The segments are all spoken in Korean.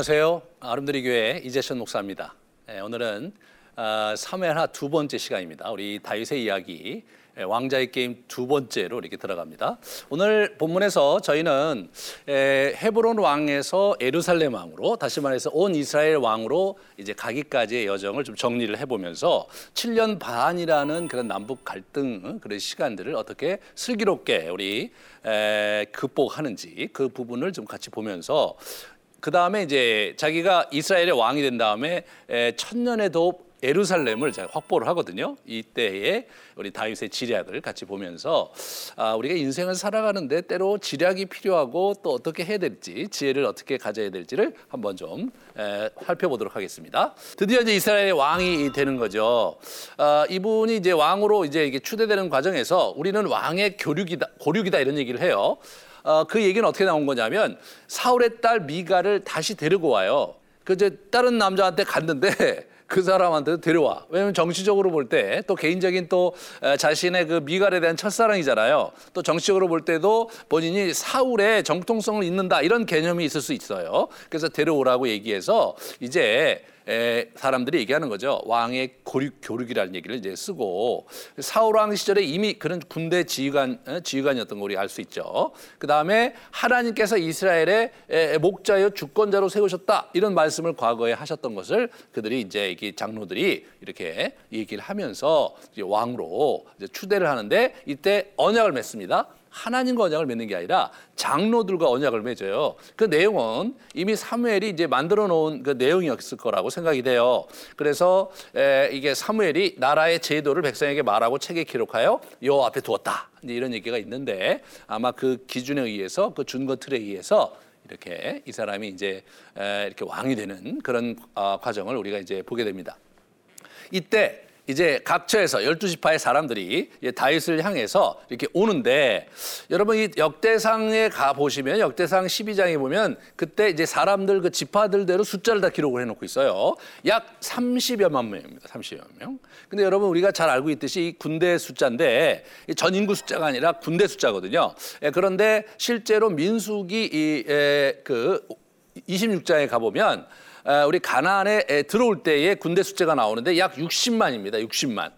안녕하세요. 아름드리 교회 이재천 목사입니다. 예, 오늘은 어, 사무엘하 두 번째 시간입니다. 우리 다윗의 이야기 예, 왕자의 게임 두 번째로 이렇게 들어갑니다. 오늘 본문에서 저희는 에, 헤브론 왕에서 에루살렘 왕으로 다시 말해서 온 이스라엘 왕으로 이제 가기까지의 여정을 좀 정리를 해보면서 7년 반이라는 그런 남북 갈등 어, 그런 시간들을 어떻게 슬기롭게 우리 에, 극복하는지 그 부분을 좀 같이 보면서 그 다음에 이제 자기가 이스라엘의 왕이 된 다음에 에, 천년에도 예루살렘을 확보를 하거든요. 이때에 우리 다윗의 지략을 같이 보면서 아, 우리가 인생을 살아가는데 때로 지략이 필요하고 또 어떻게 해야 될지 지혜를 어떻게 가져야 될지를 한번 좀 에, 살펴보도록 하겠습니다. 드디어 이제 이스라엘의 왕이 되는 거죠. 아, 이분이 이제 왕으로 이제 이게 추대되는 과정에서 우리는 왕의 교륙이다, 고륙이다 이런 얘기를 해요. 어, 그 얘기는 어떻게 나온 거냐면 사울의 딸 미가를 다시 데리고 와요. 그 이제 다른 남자한테 갔는데 그 사람한테 데려와. 왜냐면 정치적으로 볼 때 또 개인적인 또 자신의 그 미갈에 대한 첫사랑이잖아요. 또 정치적으로 볼 때도 본인이 사울의 정통성을 잇는다 이런 개념이 있을 수 있어요. 그래서 데려오라고 얘기해서 이제 에, 사람들이 얘기하는 거죠. 왕의 고륙, 교륙이라는 얘기를 이제 쓰고 사울 왕 시절에 이미 그런 군대 지휘관 어, 지휘관이었던 걸 우리 알 수 있죠. 그 다음에 하나님께서 이스라엘의 에, 목자여 주권자로 세우셨다 이런 말씀을 과거에 하셨던 것을 그들이 이제 이게 장로들이 이렇게 얘기를 하면서 왕으로 이제 추대를 하는데 이때 언약을 맺습니다. 하나님과 언약을 맺는 게 아니라 장로들과 언약을 맺어요. 그 내용은 이미 사무엘이 이제 만들어 놓은 그 내용이었을 거라고 생각이 돼요. 그래서 에, 이게 사무엘이 나라의 제도를 백성에게 말하고 책에 기록하여 요 앞에 두었다. 이런 얘기가 있는데 아마 그 기준에 의해서 그 준거 틀에 의해서 이렇게 이 사람이 이제 에, 이렇게 왕이 되는 그런 어, 과정을 우리가 이제 보게 됩니다. 이때 이제 각처에서 열두 지파의 사람들이 다윗을 향해서 이렇게 오는데 여러분 이 역대상에 가 보시면 역대상 12장에 보면 그때 이제 사람들 그 지파들대로 숫자를 다 기록을 해 놓고 있어요. 약 30여만 명입니다. 30여 명. 근데 여러분 우리가 잘 알고 있듯이 이 군대 숫자인데 전 인구 숫자가 아니라 군대 숫자거든요. 예, 그런데 실제로 민수기 이그 26장에 가 보면 우리 가나안에 들어올 때의 군대 숫자가 나오는데 약 60만입니다. 60만.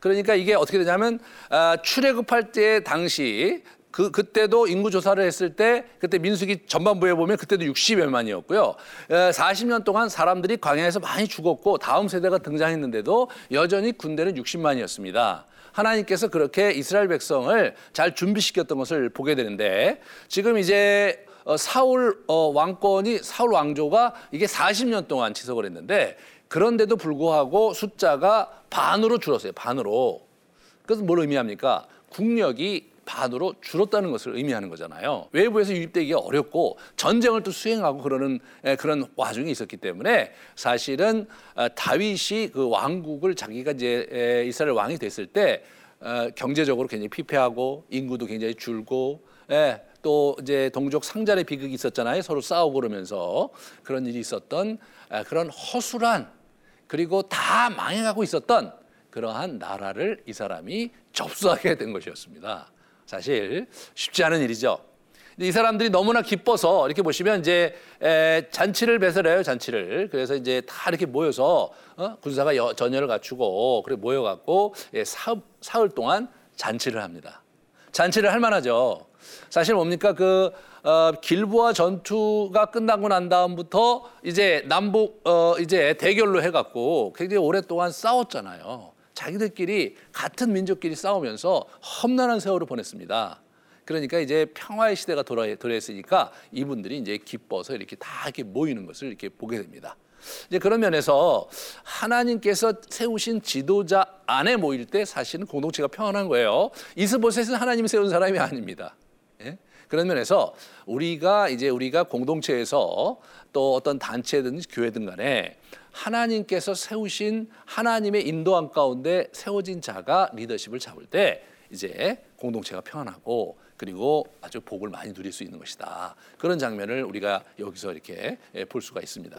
그러니까 이게 어떻게 되냐면 아, 출애굽할 때 당시 그 그때도 인구 조사를 했을 때 그때 민수기 전반부에 보면 그때도 60여만이었고요. 40년 동안 사람들이 광야에서 많이 죽었고 다음 세대가 등장했는데도 여전히 군대는 60만이었습니다. 하나님께서 그렇게 이스라엘 백성을 잘 준비시켰던 것을 보게 되는데 지금 이제 어, 사울 어, 왕권이 사울 왕조가 이게 40년 동안 지속을 했는데 그런데도 불구하고 숫자가 반으로 줄었어요. 반으로. 그래서 뭘 의미합니까? 국력이 반으로 줄었다는 것을 의미하는 거잖아요. 외부에서 유입되기가 어렵고 전쟁을 또 수행하고 그러는 그런 와중이 있었기 때문에 사실은 어, 다윗이 그 왕국을 자기가 이제 이스라엘 왕이 됐을 때 경제적으로 굉장히 피폐하고 인구도 굉장히 줄고 또 이제 동족 상잔의 비극이 있었잖아요. 서로 싸우고 그러면서 그런 일이 있었던 그런 허술한 그리고 다 망해가고 있었던 그러한 나라를 이 사람이 접수하게 된 것이었습니다. 사실 쉽지 않은 일이죠. 이 사람들이 너무나 기뻐서 이렇게 보시면 이제 잔치를 배설해요 잔치를 그래서 이제 다 이렇게 모여서 어? 군사가 전열을 갖추고 그래 모여갖고 예, 사, 사흘 동안 잔치를 합니다. 잔치를 할 만하죠. 사실 뭡니까 그 어, 길보아 전투가 끝나고 난 다음부터 이제 남북 어, 이제 대결로 해갖고 굉장히 오랫동안 싸웠잖아요. 자기들끼리 같은 민족끼리 싸우면서 험난한 세월을 보냈습니다. 그러니까 이제 평화의 시대가 돌아, 돌아있으니까 이분들이 이제 기뻐서 이렇게 다 이렇게 모이는 것을 이렇게 보게 됩니다. 이제 그런 면에서 하나님께서 세우신 지도자 안에 모일 때 사실은 공동체가 평안한 거예요. 이스보셋은 하나님이 세운 사람이 아닙니다. 예? 그런 면에서 우리가 이제 우리가 공동체에서 또 어떤 단체든 교회든 간에 하나님께서 세우신 하나님의 인도함 가운데 세워진 자가 리더십을 잡을 때 이제 공동체가 평안하고 그리고 아주 복을 많이 누릴 수 있는 것이다. 그런 장면을 우리가 여기서 이렇게 볼 수가 있습니다.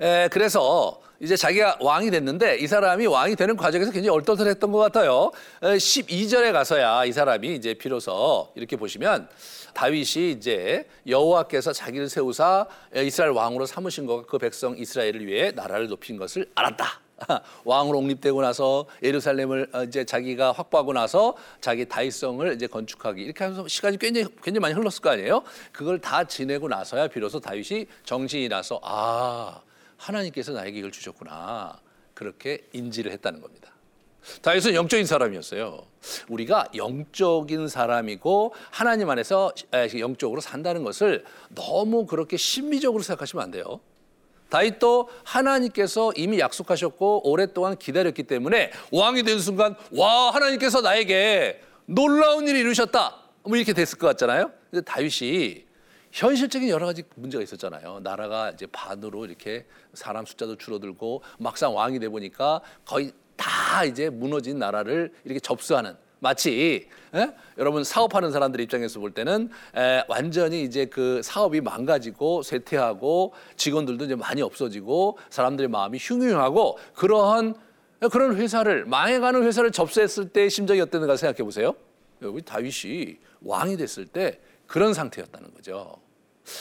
에, 그래서 이제 자기가 왕이 됐는데 이 사람이 왕이 되는 과정에서 굉장히 얼떨떨했던 것 같아요. 에, 12절에 가서야 이 사람이 이제 비로소 이렇게 보시면 다윗이 이제 여호와께서 자기를 세우사 이스라엘 왕으로 삼으신 것과 그 백성 이스라엘을 위해 나라를 높인 것을 알았다. 왕으로 옹립되고 나서 예루살렘을 어, 이제 자기가 확보하고 나서 자기 다윗성을 이제 건축하기 이렇게 하면서 시간이 굉장히 굉장히 많이 흘렀을 거 아니에요. 그걸 다 지내고 나서야 비로소 다윗이 정신이 나서 아 하나님께서 나에게 이걸 주셨구나 그렇게 인지를 했다는 겁니다. 다윗은 영적인 사람이었어요. 우리가 영적인 사람이고 하나님 안에서 영적으로 산다는 것을 너무 그렇게 신비적으로 생각하시면 안 돼요. 다윗도 하나님께서 이미 약속하셨고 오랫동안 기다렸기 때문에 왕이 된 순간 와 하나님께서 나에게 놀라운 일을 이루셨다 뭐 이렇게 됐을 것 같잖아요. 근데 다윗이 현실적인 여러 가지 문제가 있었잖아요. 나라가 이제 반으로 이렇게 사람 숫자도 줄어들고 막상 왕이 돼 보니까 거의 다 이제 무너진 나라를 이렇게 접수하는 마치 에? 예? 여러분 사업하는 사람들 입장에서 볼 때는 에, 완전히 이제 그 사업이 망가지고 쇠퇴하고 직원들도 이제 많이 없어지고 사람들의 마음이 흉흉하고 그러한 그런 회사를 망해가는 회사를 접수했을 때 심정이 어땠는가 생각해 보세요. 여기 다윗이 왕이 됐을 때 그런 상태였다는 거죠.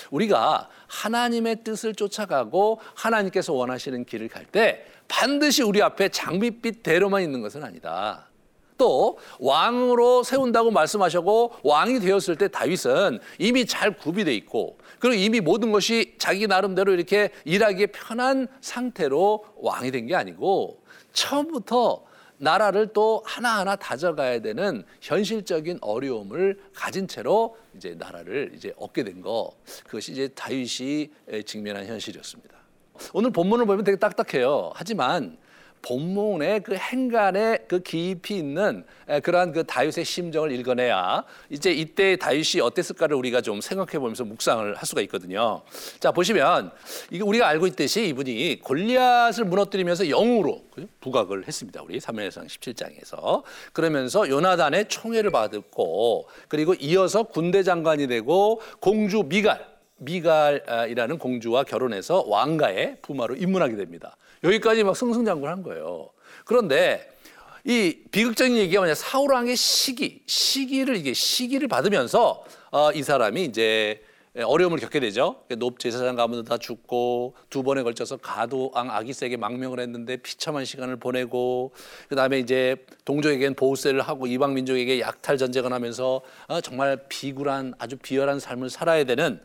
우리가 하나님의 뜻을 쫓아가고 하나님께서 원하시는 길을 갈 때 반드시 우리 앞에 장밋빛 대로만 있는 것은 아니다. 또 왕으로 세운다고 말씀하셨고 왕이 되었을 때 다윗은 이미 잘 구비돼 있고 그리고 이미 모든 것이 자기 나름대로 이렇게 일하기에 편한 상태로 왕이 된 게 아니고 처음부터 나라를 또 하나하나 다져가야 되는 현실적인 어려움을 가진 채로 이제 나라를 이제 얻게 된 거 그것이 이제 다윗이 직면한 현실이었습니다. 오늘 본문을 보면 되게 딱딱해요. 하지만 본문의 그 행간에 그 깊이 있는 그러한 그 다윗의 심정을 읽어내야 이제 이때 다윗이 어땠을까를 우리가 좀 생각해 보면서 묵상을 할 수가 있거든요. 자 보시면 이게 우리가 알고 있듯이 이분이 골리앗을 무너뜨리면서 영으로 부각을 했습니다. 우리 사무엘상 17장에서 그러면서 요나단의 총애를 받았고 그리고 이어서 군대 장관이 되고 공주 미갈 미갈이라는 공주와 결혼해서 왕가의 부마로 입문하게 됩니다. 여기까지 막 승승장구한 거예요. 그런데 이 비극적인 얘기가 뭐냐 사울 왕의 시기 시기를 이게 시기를 받으면서 어, 이 사람이 이제 어려움을 겪게 되죠. 높제사장 가문도 다 죽고 두 번에 걸쳐서 가도왕 아기스에게 망명을 했는데 비참한 시간을 보내고 그 다음에 이제 동족에겐 보호세를 하고 이방 민족에게 약탈 전쟁을 하면서 어, 정말 비굴한 아주 비열한 삶을 살아야 되는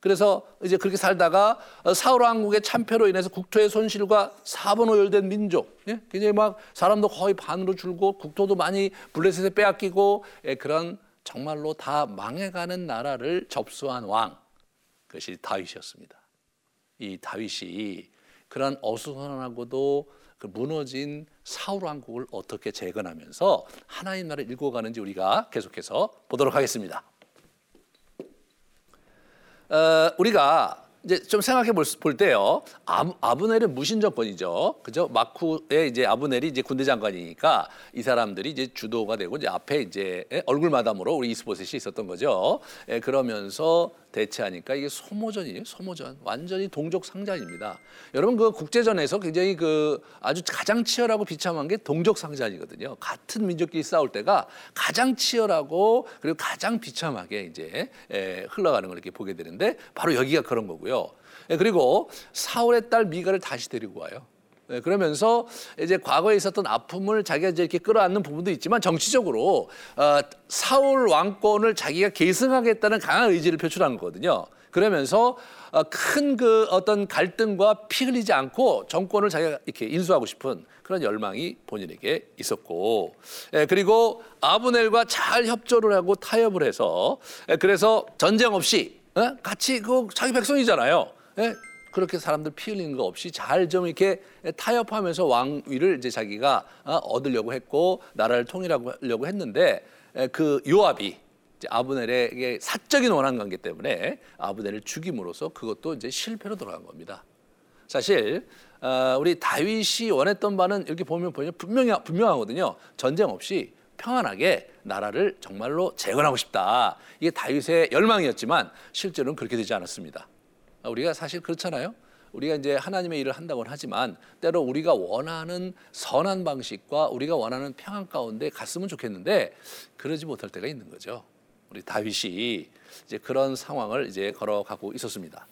그래서 이제 그렇게 살다가 사울 왕국의 참패로 인해서 국토의 손실과 사번 오열된 민족, 예? 굉장히 막 사람도 거의 반으로 줄고 국토도 많이 블레셋에 빼앗기고 예, 그런 정말로 다 망해가는 나라를 접수한 왕, 그것이 다윗이었습니다. 이 다윗이 그런 어수선하고도 그 무너진 사울 왕국을 어떻게 재건하면서 하나님 나라를 일궈가는지 우리가 계속해서 보도록 하겠습니다. 어, 우리가 이제 좀 생각해 볼, 볼 때요. 아, 브넬은 무신 정권이죠. 그죠? 마쿠의 이제 아브넬이 이제 군대 장관이니까 이 사람들이 이제 주도가 되고 이제 앞에 이제 얼굴 마담으로 우리 이스보셋이 있었던 거죠. 예, 그러면서 대체하니까 이게 소모전이에요. 소모전. 완전히 동족 상전입니다. 여러분 그 국제전에서 굉장히 그 아주 가장 치열하고 비참한 게 동족 상전이거든요. 같은 민족끼리 싸울 때가 가장 치열하고 그리고 가장 비참하게 이제 에, 흘러가는 걸 이렇게 보게 되는데 바로 여기가 그런 거고요. 에, 그리고 사울의 딸 미가를 다시 데리고 와요. 네, 그러면서 이제 과거에 있었던 아픔을 자기가 이제 이렇게 끌어안는 부분도 있지만 정치적으로 어, 사울 왕권을 자기가 계승하겠다는 강한 의지를 표출한 거거든요. 그러면서 어, 큰그 어떤 갈등과 피 흘리지 않고 정권을 자기가 이렇게 인수하고 싶은 그런 열망이 본인에게 있었고, 예, 그리고 아브넬과 잘 협조를 하고 타협을 해서 예, 그래서 전쟁 없이 예, 같이 그 자기 백성이잖아요. 예, 그렇게 사람들 피 흘리는 거 없이 잘 좀 이렇게 타협하면서 왕위를 이제 자기가 어, 얻으려고 했고 나라를 통일하려고 했는데 그 요압이 아브넬에게 사적인 원한 관계 때문에 아브넬을 죽임으로써 그것도 이제 실패로 돌아간 겁니다. 사실 어, 우리 다윗이 원했던 바는 이렇게 보면 분명히 분명하거든요. 전쟁 없이 평안하게 나라를 정말로 재건하고 싶다. 이게 다윗의 열망이었지만 실제로는 그렇게 되지 않았습니다. 우리가 사실 그렇잖아요. 우리가 이제 하나님의 일을 한다고는 하지만 때로 우리가 원하는 선한 방식과 우리가 원하는 평안 가운데 갔으면 좋겠는데 그러지 못할 때가 있는 거죠. 우리 다윗이 이제 그런 상황을 이제 걸어가고 있었습니다.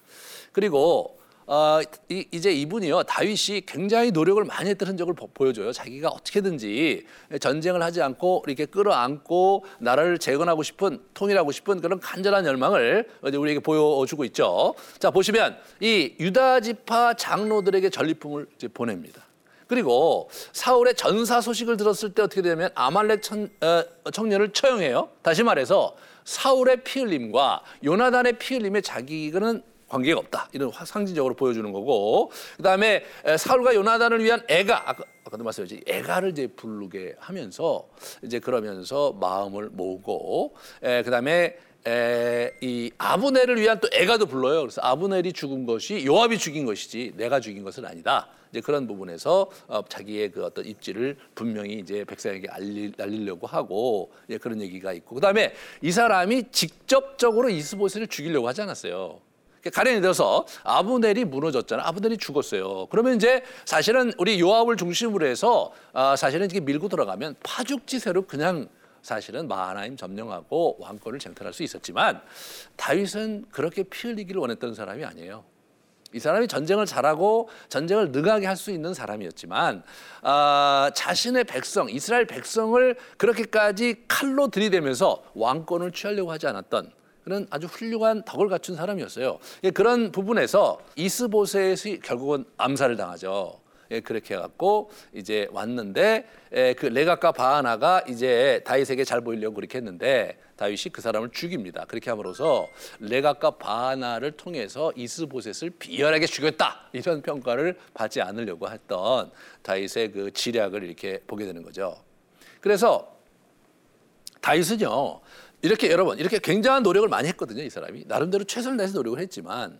그리고 어, 이, 제 이분이요 다윗이 굉장히 노력을 많이 했던 흔적을 보, 여줘요 자기가 어떻게든지 전쟁을 하지 않고 이렇게 끌어안고 나라를 재건하고 싶은 통일하고 싶은 그런 간절한 열망을 우리에게 보여주고 있죠. 자 보시면 이 유다 지파 장로들에게 전리품을 이제 보냅니다. 그리고 사울의 전사 소식을 들었을 때 어떻게 되냐면 아말렉 청, 어, 청년을 처형해요. 다시 말해서 사울의 피 흘림과 요나단의 피 흘림에 자기는 관계가 없다. 이런 상징적으로 보여주는 거고 그다음에 사울과 요나단을 위한 애가 아까 아까도 말씀드렸지 애가를 이제 부르게 하면서 이제 그러면서 마음을 모으고 에, 그다음에 에, 이 아브넬을 위한 또 애가도 불러요. 그래서 아브넬이 죽은 것이 요압이 죽인 것이지 내가 죽인 것은 아니다. 이제 그런 부분에서 어, 자기의 그 어떤 입지를 분명히 이제 백성에게 알리, 알리려고 하고 예, 그런 얘기가 있고 그다음에 이 사람이 직접적으로 이스보스를 죽이려고 하지 않았어요. 가령이 들어서 아브넬이 무너졌잖아. 아브넬이 죽었어요. 그러면 이제 사실은 우리 요압을 중심으로 해서 아, 사실은 이게 밀고 들어가면 파죽지세로 그냥 사실은 마하나임 점령하고 왕권을 쟁탈할 수 있었지만 다윗은 그렇게 피 흘리기를 원했던 사람이 아니에요. 이 사람이 전쟁을 잘하고 전쟁을 능하게 할 수 있는 사람이었지만 아, 자신의 백성 이스라엘 백성을 그렇게까지 칼로 들이대면서 왕권을 취하려고 하지 않았던 그런 아주 훌륭한 덕을 갖춘 사람이었어요. 예, 그런 부분에서 이스보셋이 결국은 암살을 당하죠. 예, 그렇게 해갖고 이제 왔는데 예, 그 레가과 바하나가 이제 다윗에게 잘 보이려고 그렇게 했는데 다윗이 그 사람을 죽입니다. 그렇게 함으로써 레가과 바하나를 통해서 이스보셋을 비열하게 죽였다 이런 평가를 받지 않으려고 했던 다윗의 그 지략을 이렇게 보게 되는 거죠. 그래서 다윗은요 이렇게 여러분 이렇게 굉장한 노력을 많이 했거든요 이 사람이. 나름대로 최선을 다해서 노력을 했지만.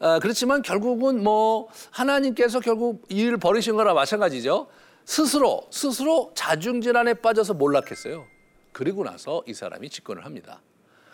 어, 그렇지만 결국은 뭐 하나님께서 결국 일을 버리신 거나 마찬가지죠. 스스로 스스로 자중질환에 빠져서 몰락했어요. 그리고 나서 이 사람이 집권을 합니다.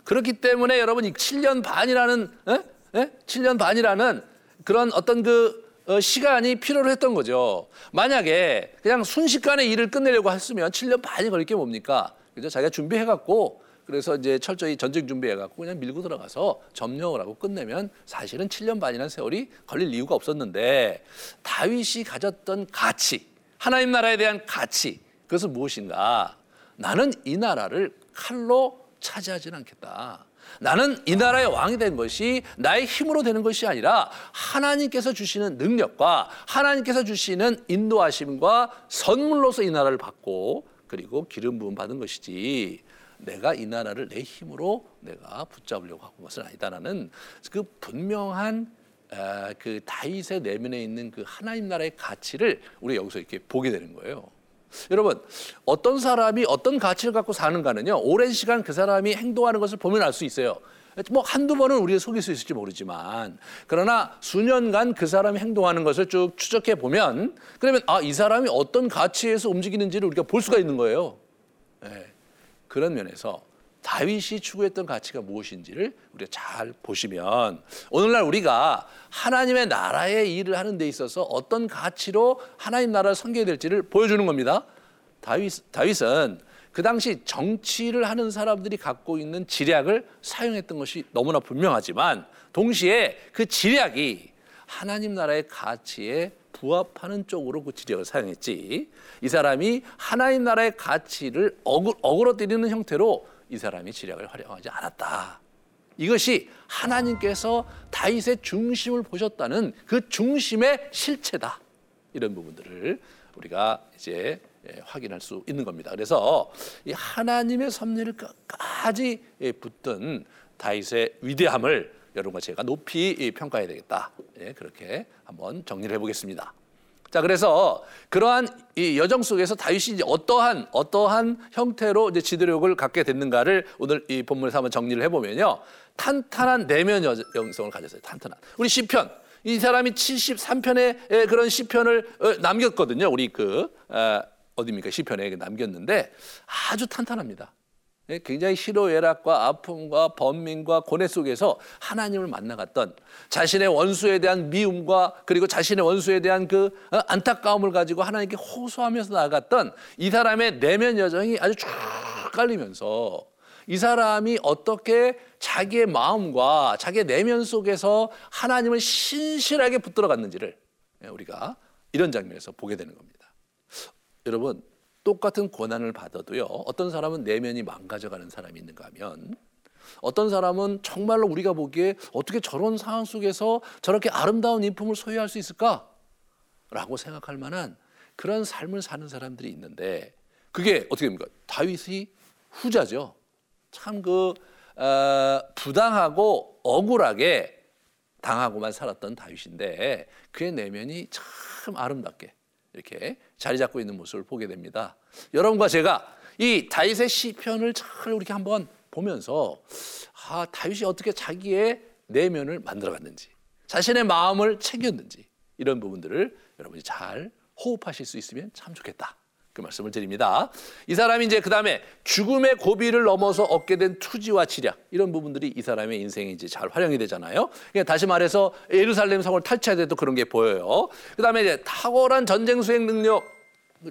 그렇기 때문에 여러분 이 7년 반이라는 에? 에? 7년 반이라는 그런 어떤 그 어, 시간이 필요로 했던 거죠. 만약에 그냥 순식간에 일을 끝내려고 했으면 7년 반이 걸릴 게 뭡니까? 그죠? 자기가 준비해 갖고 그래서 이제 철저히 전쟁 준비해갖고 그냥 밀고 들어가서 점령을 하고 끝내면 사실은 7년 반이라는 세월이 걸릴 이유가 없었는데 다윗이 가졌던 가치, 하나님 나라에 대한 가치, 그것은 무엇인가? 나는 이 나라를 칼로 차지하지는 않겠다. 나는 이 나라의 왕이 된 것이 나의 힘으로 되는 것이 아니라 하나님께서 주시는 능력과 하나님께서 주시는 인도하심과 선물로서 이 나라를 받고 그리고 기름 부음 받은 것이지 내가 이 나라를 내 힘으로 내가 붙잡으려고 하고 것은 아니다라는 그 분명한 그 다윗의 내면에 있는 그 하나님 나라의 가치를 우리 여기서 이렇게 보게 되는 거예요. 여러분 어떤 사람이 어떤 가치를 갖고 사는가는요 오랜 시간 그 사람이 행동하는 것을 보면 알 수 있어요. 뭐 한두 번은 우리가 속일 수 있을지 모르지만 그러나 수년간 그 사람이 행동하는 것을 쭉 추적해 보면 그러면 아 이 사람이 어떤 가치에서 움직이는지를 우리가 볼 수가 있는 거예요. 네. 그런 면에서 다윗이 추구했던 가치가 무엇인지를 우리가 잘 보시면 오늘날 우리가 하나님의 나라의 일을 하는 데 있어서 어떤 가치로 하나님 나라를 섬겨야 될지를 보여주는 겁니다. 다윗, 다윗은 그 당시 정치를 하는 사람들이 갖고 있는 지략을 사용했던 것이 너무나 분명하지만 동시에 그 지략이 하나님 나라의 가치에 부합하는 쪽으로 그 지력을 사용했지. 이 사람이 하나님 나라의 가치를 어그러뜨리는 형태로 이 사람이 지략을 활용하지 않았다. 이것이 하나님께서 다윗의 중심을 보셨다는 그 중심의 실체다. 이런 부분들을 우리가 이제 예, 확인할 수 있는 겁니다. 그래서 이 하나님의 섭리를 끝까지 예, 붙든 다윗의 위대함을 여러분과 제가 높이 평가해야 되겠다. 예, 그렇게 한번 정리를 해보겠습니다. 자, 그래서 그러한 이 여정 속에서 다윗이 어떠한 어떠한 형태로 이제 지도력을 갖게 됐는가를 오늘 이 본문에서 한번 정리를 해보면요, 탄탄한 내면 영성을 가졌어요. 탄탄한. 우리 시편 이 사람이 73편의 그런 시편을 어, 남겼거든요. 우리 그 어, 어디입니까 시편에 남겼는데 아주 탄탄합니다. 예, 굉장히 희로애락과 아픔과 번민과 고뇌 속에서 하나님을 만나갔던 자신의 원수에 대한 미움과 그리고 자신의 원수에 대한 그 어, 안타까움을 가지고 하나님께 호소하면서 나아갔던 이 사람의 내면 여정이 아주 쭉 깔리면서 이 사람이 어떻게 자기의 마음과 자기의 내면 속에서 하나님을 신실하게 붙들어 갔는지를 예, 우리가 이런 장면에서 보게 되는 겁니다. 여러분 똑같은 고난을 받아도요. 어떤 사람은 내면이 망가져가는 사람이 있는가 하면 어떤 사람은 정말로 우리가 보기에 어떻게 저런 상황 속에서 저렇게 아름다운 인품을 소유할 수 있을까? 라고 생각할 만한 그런 삶을 사는 사람들이 있는데 그게 어떻게 됩니까? 다윗이 후자죠. 참그 어, 부당하고 억울하게 당하고만 살았던 다윗인데 그의 내면이 참 아름답게 이렇게 자리 잡고 있는 모습을 보게 됩니다. 여러분과 제가 이 다윗의 시편을 잘 우리 한번 보면서 아, 다윗이 어떻게 자기의 내면을 만들어 갔는지 자신의 마음을 챙겼는지 이런 부분들을 여러분이 잘 호흡하실 수 있으면 참 좋겠다. 그 말씀을 드립니다. 이 사람이 이제 그 다음에 죽음의 고비를 넘어서 얻게 된 투지와 지략 이런 부분들이 이 사람의 인생에 이제 잘 활용이 되잖아요. 그러니까 다시 말해서 예루살렘 성을 탈취할 때도 그런 게 보여요. 그 다음에 이제 탁월한 전쟁 수행 능력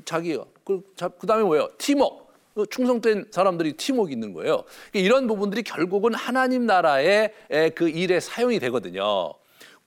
자기가 그, 그 다음에 뭐예요? 팀웍 그 충성된 사람들이 팀웍이 있는 거예요. 그러니까 이런 부분들이 결국은 하나님 나라의 그 일에 사용이 되거든요.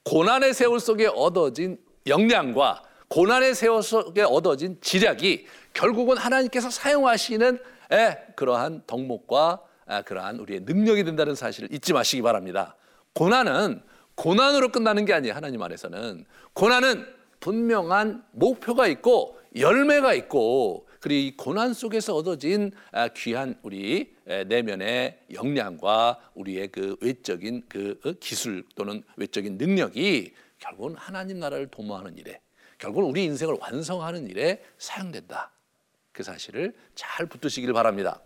고난의 세월 속에 얻어진 역량과 고난의 세월 속에 얻어진 지략이 결국은 하나님께서 사용하시는 에, 그러한 덕목과 아, 그러한 우리의 능력이 된다는 사실을 잊지 마시기 바랍니다. 고난은 고난으로 끝나는 게 아니에요. 하나님 안에서는 고난은 분명한 목표가 있고 열매가 있고 그리고 이 고난 속에서 얻어진 아, 귀한 우리 내면의 역량과 우리의 그 외적인 그 어, 기술 또는 외적인 능력이 결국은 하나님 나라를 도모하는 일에 결국은 우리 인생을 완성하는 일에 사용된다. 그 사실을 잘 붙드시길 바랍니다.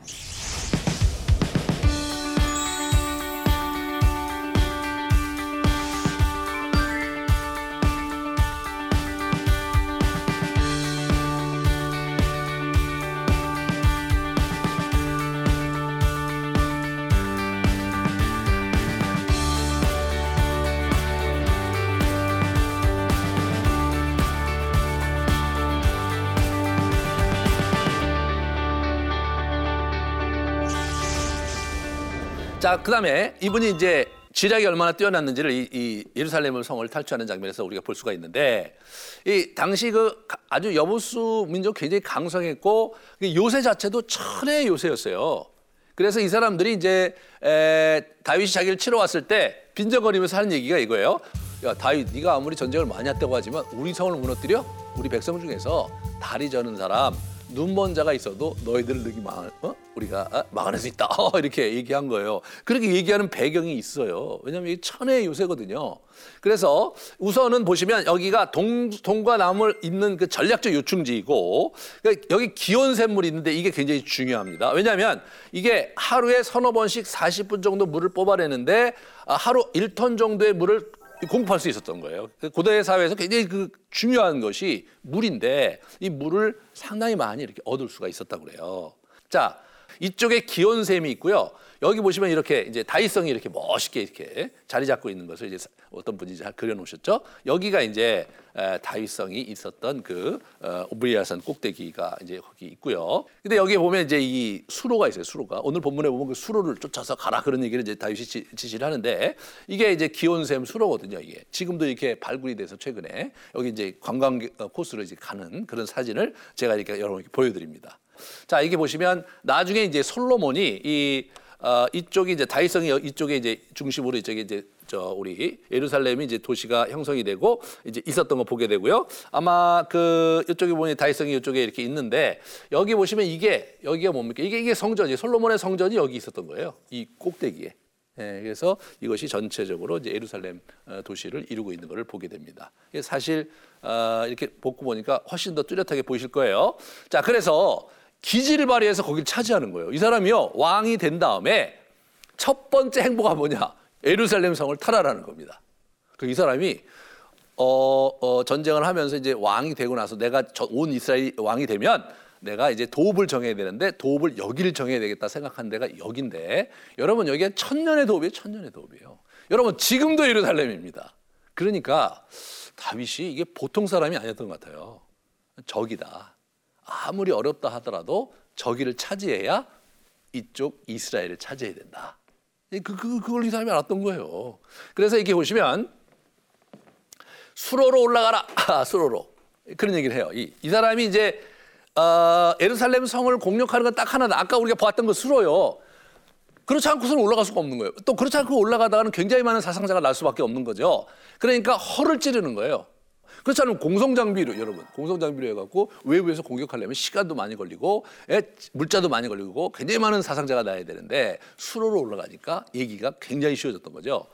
자, 그 다음에 이분이 이제 지략이 얼마나 뛰어났는지를 이, 이 예루살렘을 성을 탈취하는 장면에서 우리가 볼 수가 있는데 이 당시 그 아주 여부수 민족 굉장히 강성했고 그 요새 자체도 천의 요새였어요. 그래서 이 사람들이 이제 에, 다윗이 자기를 치러 왔을 때 빈정거리면서 하는 얘기가 이거예요. 야 다윗, 네가 아무리 전쟁을 많이 했다고 하지만 우리 성을 무너뜨려? 우리 백성 중에서 다리 저는 사람, 눈먼 자가 있어도 너희들을 능히 막 어? 우리가 아, 막아낼 수 있다 어, 이렇게 얘기한 거예요. 그렇게 얘기하는 배경이 있어요. 왜냐하면 이 천의 요새거든요. 그래서 우선은 보시면 여기가 동, 동과 남을 잇는 그 전략적 요충지이고 그러니까 여기 기온 샘물이 있는데 이게 굉장히 중요합니다. 왜냐하면 이게 하루에 서너 번씩 40분 정도 물을 뽑아내는데 아, 하루 1톤 정도의 물을 공급할 수 있었던 거예요. 그 고대 사회에서 굉장히 그 중요한 것이 물인데 이 물을 상당히 많이 이렇게 얻을 수가 있었다고 그래요. 자, 이쪽에 기온샘이 있고요. 여기 보시면 이렇게 이제 다이성이 이렇게 멋있게 이렇게 자리 잡고 있는 것을 이제 어떤 분이 잘 그려놓으셨죠. 여기가 이제 다윗성이 있었던 그 어, 오브리아산 꼭대기가 이제 거기 있고요. 근데 여기에 보면 이제 이 수로가 있어요. 수로가 오늘 본문에 보면 그 수로를 쫓아서 가라 그런 얘기를 이제 다윗이 지시를 하는데 이게 이제 기온샘 수로거든요. 이게 지금도 이렇게 발굴이 돼서 최근에 여기 이제 관광 어, 코스로 이제 가는 그런 사진을 제가 이렇게 여러분께 보여드립니다. 자, 이게 보시면 나중에 이제 솔로몬이 이 어, 이쪽이 이제 다이성이 이쪽에 이제 중심으로 이쪽에 이제 저 우리 예루살렘이 이제 도시가 형성이 되고 이제 있었던 거 보게 되고요. 아마 그 이쪽에 보니 다이성이 이쪽에 이렇게 있는데 여기 보시면 이게 여기가 뭡니까? 이게 이게 성전이 솔로몬의 성전이 여기 있었던 거예요. 이 꼭대기에. 예, 그래서 이것이 전체적으로 이제 예루살렘 어, 도시를 이루고 있는 것을 보게 됩니다. 사실 어, 이렇게 복고 보니까 훨씬 더 뚜렷하게 보이실 거예요. 자, 그래서 기지를 발휘해서 거기를 차지하는 거예요. 이 사람이요 왕이 된 다음에 첫 번째 행보가 뭐냐? 예루살렘 성을 탈환하는 겁니다. 그 이 사람이 어, 어, 전쟁을 하면서 이제 왕이 되고 나서 내가 온 이스라엘 왕이 되면 내가 이제 도읍을 정해야 되는데 도읍을 여기를 정해야 되겠다 생각한 데가 여긴데 여러분 여기가 천년의 도읍이에요. 천년의 도읍이에요. 여러분 지금도 예루살렘입니다. 그러니까 다윗이 이게 보통 사람이 아니었던 것 같아요. 적이다. 아무리 어렵다 하더라도 저기를 차지해야 이쪽 이스라엘을 차지해야 된다. 그, 그, 그걸 이 사람이 알았던 거예요. 그래서 이렇게 보시면 수로로 올라가라. 아, 수로로. 그런 얘기를 해요. 이, 이 사람이 이제 어, 에루살렘 성을 공격하는 건 딱 하나다. 아까 우리가 보았던 거 수로요. 그렇지 않고서는 올라갈 수가 없는 거예요. 또 그렇지 않고 올라가다가는 굉장히 많은 사상자가 날 수밖에 없는 거죠. 그러니까 허를 찌르는 거예요. 그렇지 않으면 공성장비로 여러분 공성장비로 해갖고 외부에서 공격하려면 시간도 많이 걸리고 에, 물자도 많이 걸리고 굉장히 많은 사상자가 나야 되는데 수로로 올라가니까 얘기가 굉장히 쉬워졌던 거죠.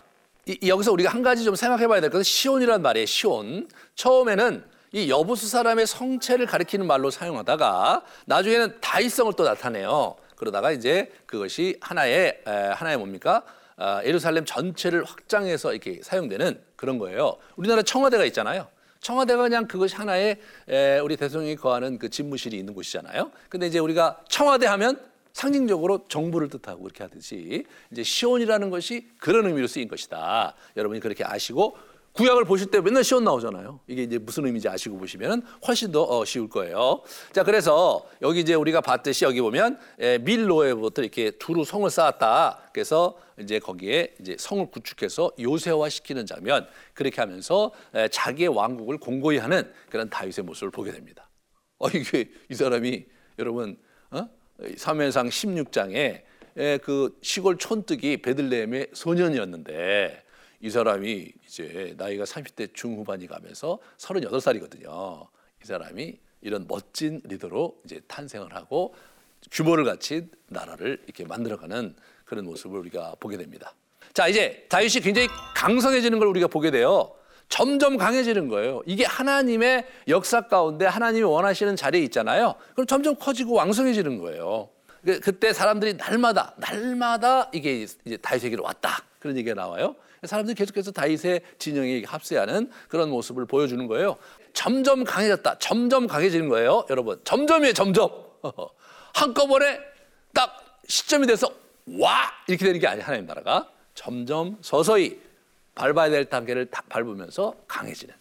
이, 여기서 우리가 한 가지 좀 생각해봐야 될 것은 시온이란 말이에요. 시온. 처음에는 이 여부수 사람의 성체를 가리키는 말로 사용하다가 나중에는 다이성을 또 나타내요. 그러다가 이제 그것이 하나의 에, 하나의 뭡니까? 아, 예루살렘 전체를 확장해서 이렇게 사용되는 그런 거예요. 우리나라 청와대가 있잖아요. 청와대가 그냥 그것이 하나의 에, 우리 대통령이 거하는 그 집무실이 있는 곳이잖아요. 근데 이제 우리가 청와대 하면 상징적으로 정부를 뜻하고 그렇게 하듯이 이제 시온이라는 것이 그런 의미로 쓰인 것이다. 여러분이 그렇게 아시고 구약을 보실 때 맨날 시온 나오잖아요. 이게 이제 무슨 의미인지 아시고 보시면 훨씬 더 어, 쉬울 거예요. 자, 그래서 여기 이제 우리가 봤듯이 여기 보면 에, 밀로에부터 이렇게 두루 성을 쌓았다. 그래서 이제 거기에 이제 성을 구축해서 요새화 시키는 장면 그렇게 하면서 에, 자기의 왕국을 공고히 하는 그런 다윗의 모습을 보게 됩니다. 어, 이게 이 사람이 여러분 어? 사무엘상 16장에 그 시골 촌뜨기 베들레헴의 소년이었는데 이 사람이 이제 나이가 30대 중후반이 가면서 38살이거든요. 이 사람이 이런 멋진 리더로 이제 탄생을 하고 규모를 갖춘 나라를 이렇게 만들어가는 그런 모습을 우리가 보게 됩니다. 자, 이제 다윗이 굉장히 강성해지는 걸 우리가 보게 돼요. 점점 강해지는 거예요. 이게 하나님의 역사 가운데 하나님이 원하시는 자리에 있잖아요. 그럼 점점 커지고 왕성해지는 거예요. 그, 그때 사람들이 날마다 날마다 이게 이제 다윗에게로 왔다 그런 얘기가 나와요. 사람들이 계속해서 다윗의 진영에 합세하는 그런 모습을 보여주는 거예요. 점점 강해졌다. 점점 강해지는 거예요, 여러분. 점점이에요, 점점. 한꺼번에 딱 시점이 돼서 와 이렇게 되는 게 아니에요, 하나님 나라가. 점점 서서히 밟아야 될 단계를 딱 밟으면서 강해지는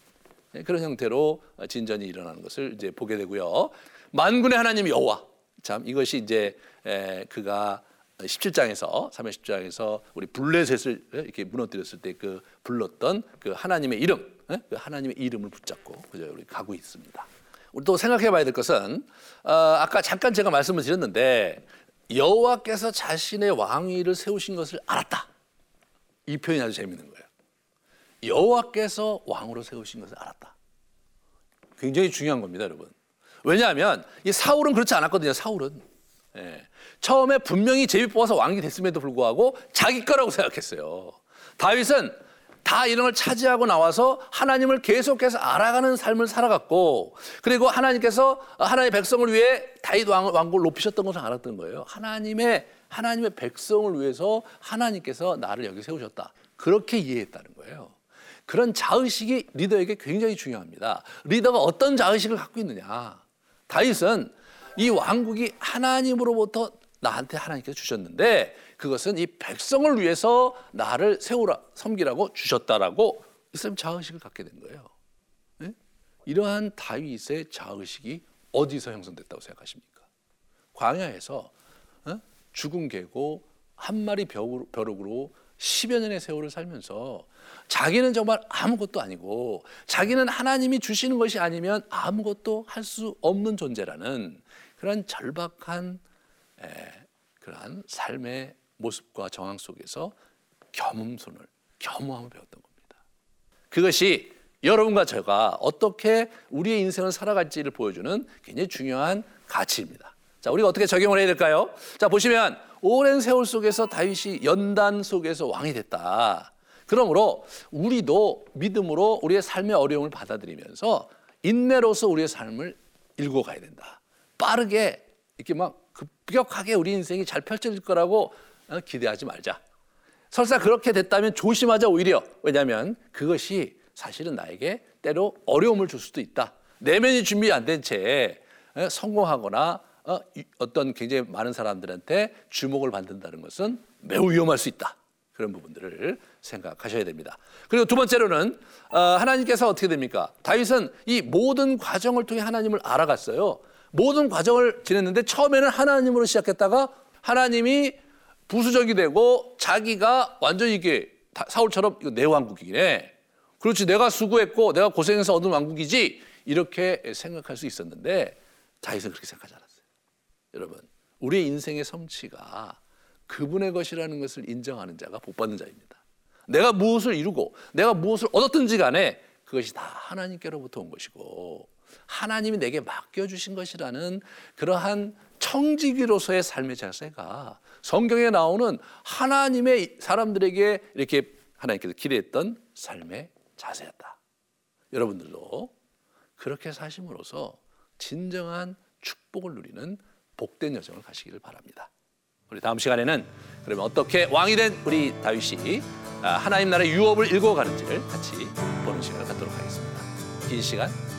네, 그런 형태로 진전이 일어나는 것을 이제 보게 되고요. 만군의 하나님 여호와. 참 이것이 이제 그가 17장에서 3회 10장에서 우리 블레셋을 이렇게 무너뜨렸을 때 그 불렀던 그 하나님의 이름, 그 하나님의 이름을 붙잡고 그저 우리 가고 있습니다. 우리 또 생각해봐야 될 것은 어, 아까 잠깐 제가 말씀을 드렸는데 여호와께서 자신의 왕위를 세우신 것을 알았다. 이 표현이 아주 재밌는 거예요. 여호와께서 왕으로 세우신 것을 알았다. 굉장히 중요한 겁니다, 여러분. 왜냐하면 이 사울은 그렇지 않았거든요. 사울은 예. 처음에 분명히 제비 뽑아서 왕이 됐음에도 불구하고 자기 거라고 생각했어요. 다윗은 다 이런 걸 차지하고 나와서 하나님을 계속해서 알아가는 삶을 살아갔고 그리고 하나님께서 하나님의 백성을 위해 다윗 왕, 왕국을 높이셨던 것을 알았던 거예요. 하나님의 하나님의 백성을 위해서 하나님께서 나를 여기 세우셨다. 그렇게 이해했다는 거예요. 그런 자의식이 리더에게 굉장히 중요합니다. 리더가 어떤 자의식을 갖고 있느냐. 다윗은 이 왕국이 하나님으로부터 나한테 하나님께서 주셨는데 그것은 이 백성을 위해서 나를 세우라 섬기라고 주셨다라고 이슬람 자의식을 갖게 된 거예요. 네? 이러한 다윗의 자의식이 어디서 형성됐다고 생각하십니까? 광야에서 어? 죽은 개고 한 마리 벼룩으로 10여 년의 세월을 살면서 자기는 정말 아무것도 아니고 자기는 하나님이 주시는 것이 아니면 아무것도 할 수 없는 존재라는 그런 절박한 그러한 삶의 모습과 정황 속에서 겸손을 겸허함을 배웠던 겁니다. 그것이 여러분과 제가 어떻게 우리의 인생을 살아갈지를 보여주는 굉장히 중요한 가치입니다. 자, 우리가 어떻게 적용을 해야 될까요? 자, 보시면 오랜 세월 속에서 다윗이 연단 속에서 왕이 됐다. 그러므로 우리도 믿음으로 우리의 삶의 어려움을 받아들이면서 인내로서 우리의 삶을 읽어가야 된다. 빠르게 이렇게 막 급격하게 우리 인생이 잘 펼쳐질 거라고 어, 기대하지 말자. 설사 그렇게 됐다면 조심하자 오히려. 왜냐하면 그것이 사실은 나에게 때로 어려움을 줄 수도 있다. 내면이 준비 안 된채 에, 성공하거나 어, 이- 어떤 굉장히 많은 사람들한테 주목을 받는다는 것은 매우 위험할 수 있다. 그런 부분들을 생각하셔야 됩니다. 그리고 두 번째로는 어, 하나님께서 어떻게 됩니까? 다윗은 이 모든 과정을 통해 하나님을 알아갔어요. 모든 과정을 지냈는데 처음에는 하나님으로 시작했다가 하나님이 부수적이 되고 자기가 완전히 이게 다- 사울처럼 이거 내 왕국이네. 그렇지 내가 수고했고 내가 고생해서 얻은 왕국이지 이렇게 생각할 수 있었는데 다윗은 그렇게 생각하지 않았어요. 여러분 우리의 인생의 성취가 그분의 것이라는 것을 인정하는 자가 복 받는 자입니다. 내가 무엇을 이루고 내가 무엇을 얻었든지 간에 그것이 다 하나님께로부터 온 것이고 하나님이 내게 맡겨주신 것이라는 그러한 청지기로서의 삶의 자세가 성경에 나오는 하나님의 사람들에게 이렇게 하나님께서 기대했던 삶의 자세였다. 여러분들도 그렇게 사심으로써 진정한 축복을 누리는 복된 여정을 가시기를 바랍니다. 우리 다음 시간에는 그러면 어떻게 왕이 된 우리 다윗이 아, 하나님 나라의 유업을 읽어가는지를 같이 보는 시간을 갖도록 하겠습니다. 긴 시간